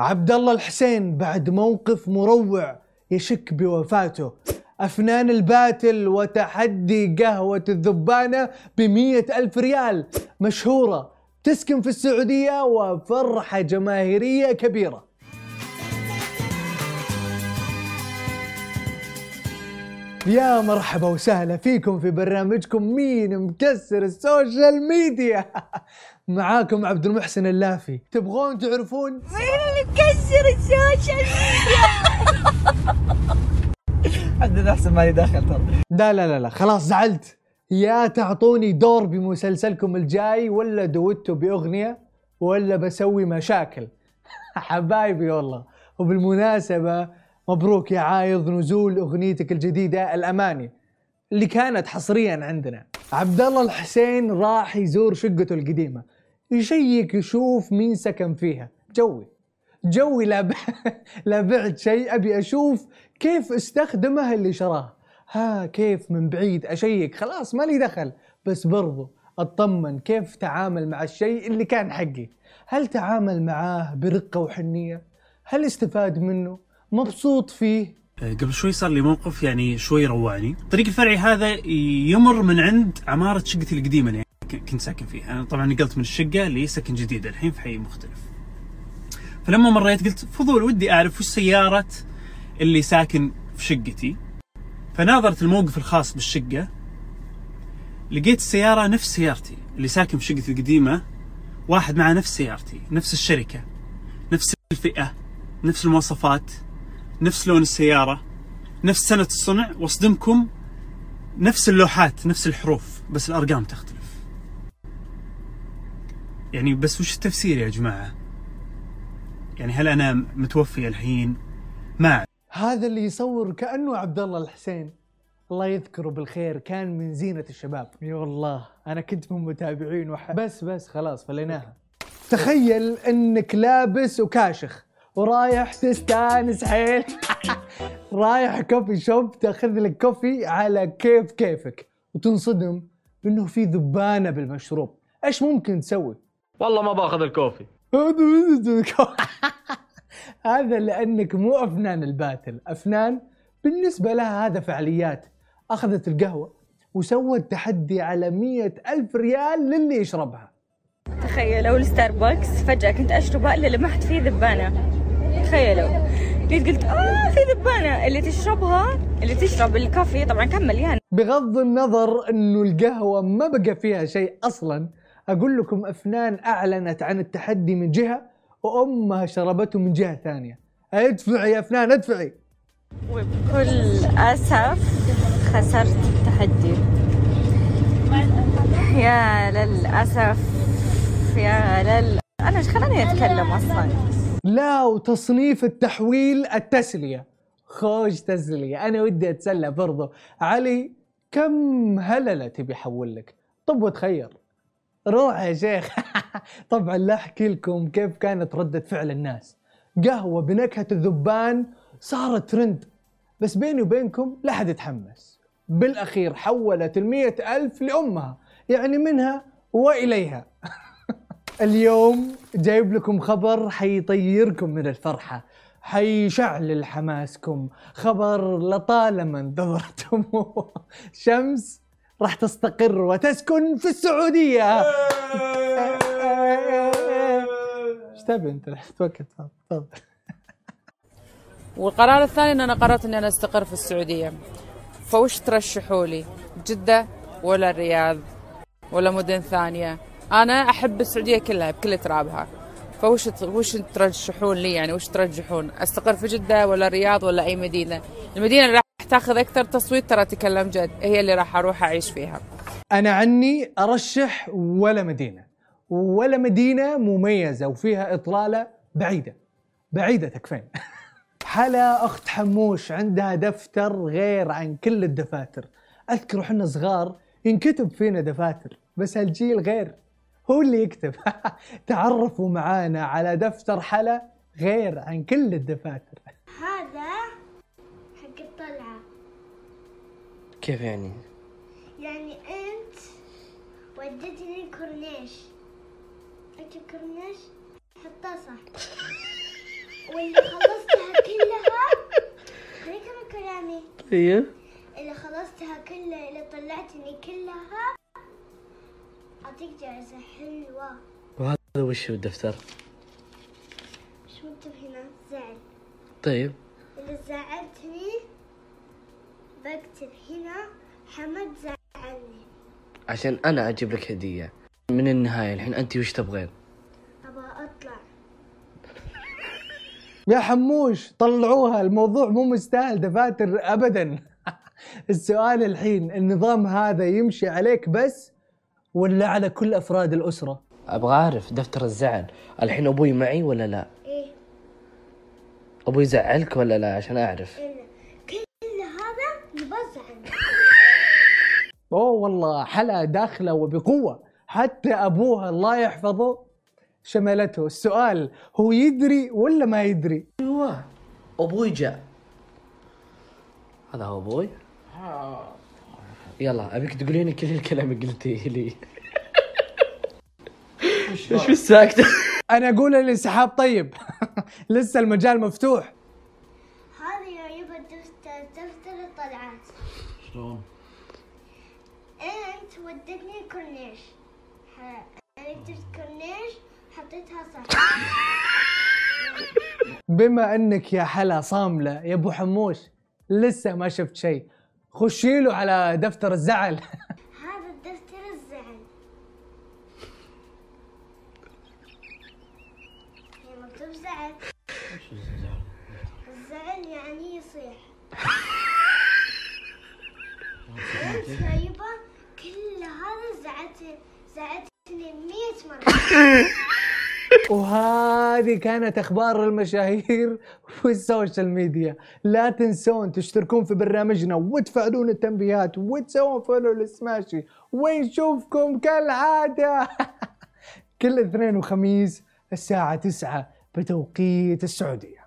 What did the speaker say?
عبد الله الحسين بعد موقف مروع يشك بوفاته. أفنان الباتل وتحدي قهوة الذبانة بمية ألف ريال مشهورة تسكن في السعودية وفرحة جماهيرية كبيرة. يا مرحبا وسهلا فيكم في برنامجكم مين مكسر ال social media. معاكم عبد المحسن اللافي. تبغون تعرفون؟ مين اللي مكسر ال social media؟ عندنا أحسن مالي دخل ترى. لا لا لا لا خلاص زعلت. يا تعطوني دور بمسلسلكم الجاي ولا دويتو بأغنية ولا بسوي مشاكل. حبايبي والله. وبالمناسبة مبروك يا عايض نزول أغنيتك الجديدة الأماني اللي كانت حصريا عندنا. عبد الله الحسين راح يزور شقته القديمة. يشيك يشوف مين سكن فيها. جوي. جوي لا ب... لا بعت شيء. أبي أشوف كيف استخدمه اللي شراه. ها كيف من بعيد أشيك. خلاص مالي دخل. بس برضو أطمن كيف تعامل مع الشيء اللي كان حقي. هل تعامل معاه برقة وحنية؟ هل استفاد منه؟ مبسوط فيه. قبل شوي صار لي موقف يعني شوي روعني الطريق الفرعي هذا يمر من عند عمارة شقتي القديمة اللي ك- كنت ساكن فيها. أنا طبعا نقلت من الشقة لسكن جديد الحين في حي مختلف. فلما مريت قلت فضول ودي أعرف وش سيارة اللي ساكن في شقتي. فناظرت الموقف الخاص بالشقة. لقيت السيارة نفس سيارتي اللي ساكن في شقتي القديمة واحد معه نفس سيارتي نفس الشركة نفس الفئة نفس المواصفات. نفس لون السيارة نفس سنة الصنع واصدمكم نفس اللوحات نفس الحروف بس الأرقام تختلف. يعني بس وش التفسير يا جماعة؟ يعني هل أنا متوفي الحين؟ ما أعرف. هذا اللي يصور كأنه عبد الله الحسين. الله يذكره بالخير كان من زينة الشباب. اي والله أنا كنت من متابعين وح... بس بس خلاص فليناها. تخيل إنك لابس وكاشخ. ورايح تستانس حيل. رايح coffee shop تاخذ لك coffee على كيف كيفك. وتنصدم بأنه في ذبانة بالمشروب. إيش ممكن تسوي؟ والله ما باخذ ال coffee. هذا لأنك مو أفنان الباتل. أفنان بالنسبة لها هذا فعاليات أخذت القهوة وسوت تحدي على مية ألف ريال للي يشربها. تخيلوا الستاربكس فجأة كنت أشربه إلا لمحت فيه ذبانة. تخيلوا. جيت قلت؟ آه في ذبانة. اللي تشربها اللي تشرب الكافي طبعا كان مليان بغض النظر إنه القهوة ما بقى فيها شيء أصلا أقول لكم أفنان أعلنت عن التحدي من جهة وأمها شربته من جهة ثانية. ادفعي يا أفنان ادفعي. وبكل أسف خسرت التحدي. يا للأسف يا لل أنا إيش خلاني أتكلم أصلا؟ لا وتصنيف التحويل التسلية. خوش تسلية. أنا ودي أتسلى برضو. علي كم هللة تبي أحول لك؟ طب وتخير. روح يا شيخ. طبعا لا أحكي لكم كيف كانت ردة فعل الناس. قهوة بنكهة الذبان صارت ترند بس بيني وبينكم لا حد يتحمس. بالأخير حولت المية ألف لأمها يعني منها وإليها. اليوم جايب لكم خبر حيطيركم من الفرحة. حيشعل حماسكم خبر لطالما انتظرتموه شمس راح تستقر وتسكن في السعودية. إيش تبي أنت؟ توكل تفضل. والقرار الثاني إن أنا قررت إني أنا أستقر في السعودية. فوش ترشحوا لي؟ جدة ولا الرياض ولا مدن ثانية؟ أنا أحب السعودية كلها بكل ترابها فوش وش ترشحون لي يعني؟ وش ترجحون؟ أستقر في جدة ولا الرياض ولا أي مدينة؟ المدينة اللي راح تاخذ أكثر تصويت ترى تكلم جد هي اللي راح أروح أعيش فيها. أنا عني أرشح ولا مدينة. ولا مدينة مميزة وفيها إطلالة بعيدة. بعيدة تكفين. حلا أخت حموش عندها دفتر غير عن كل الدفاتر. أذكر إحنا صغار ينكتب فينا دفاتر بس هالجيل غير. هو اللي يكتب. تعرفوا معانا على دفتر حلا غير عن كل الدفاتر. هذا حق الطلعة. كيف يعني؟ يعني أنت وديتني كورنيش. أنت كورنيش؟ حطها صح واللي خلصتها كلها خليك من كلامي. طيب. اللي خلصتها كلها اللي طلعتني كلها أعطيك جائزة حلوة. وهذا وش هو الدفتر؟ مش مكتوب هنا؟ زعل طيب. إذا زعلتني بكتب هنا حمد زعلني. عشان أنا أجيب لك هدية. من النهاية الحين أنت وش تبغين؟ أبغى أطلع. يا حموش طلعوها. الموضوع مو مستاهل دفاتر ابدا. السؤال الحين النظام هذا يمشي عليك بس ولا على كل أفراد الأسرة؟ أبغى أعرف دفتر الزعل الحين أبوي معي ولا لا؟ إيه. أبوي يزعلك ولا لا؟ عشان أعرف. إلا كل هذا يبغى زعلني أوه والله حلا داخله وبقوة. حتى أبوها الله يحفظه. شملته. السؤال هو يدري ولا ما يدري؟ أيوه أبوي جاء. هذا هو أبوي؟ يلا أبيك تقولين كل الكلام اللي قلتيه لي. إيش في الساكتة؟ أنا أقول الانسحاب طيب. لسه المجال مفتوح. هذا يا يبا دفتر دفتر الطلعات. شلون؟ أنت ودتني كورنيش حطيتها صح. بما إنك يا حلا صاملة يا أبو حموش لسه ما شفت شيء. خشي له على دفتر الزعل. هذا الدفتر الزعل. هي مكتوب زعل. الزعل يعني يصيح. انت يا يبا كل هذا زعلت زعلتني 100 مرة. وهذه كانت أخبار المشاهير. وال social media. لا تنسون تشتركون في برنامجنا وتفعلون التنبيهات وتسوون follow لسماشي ونشوفكم كالعادة. كل اثنين وخميس الساعة 9 بتوقيت السعودية.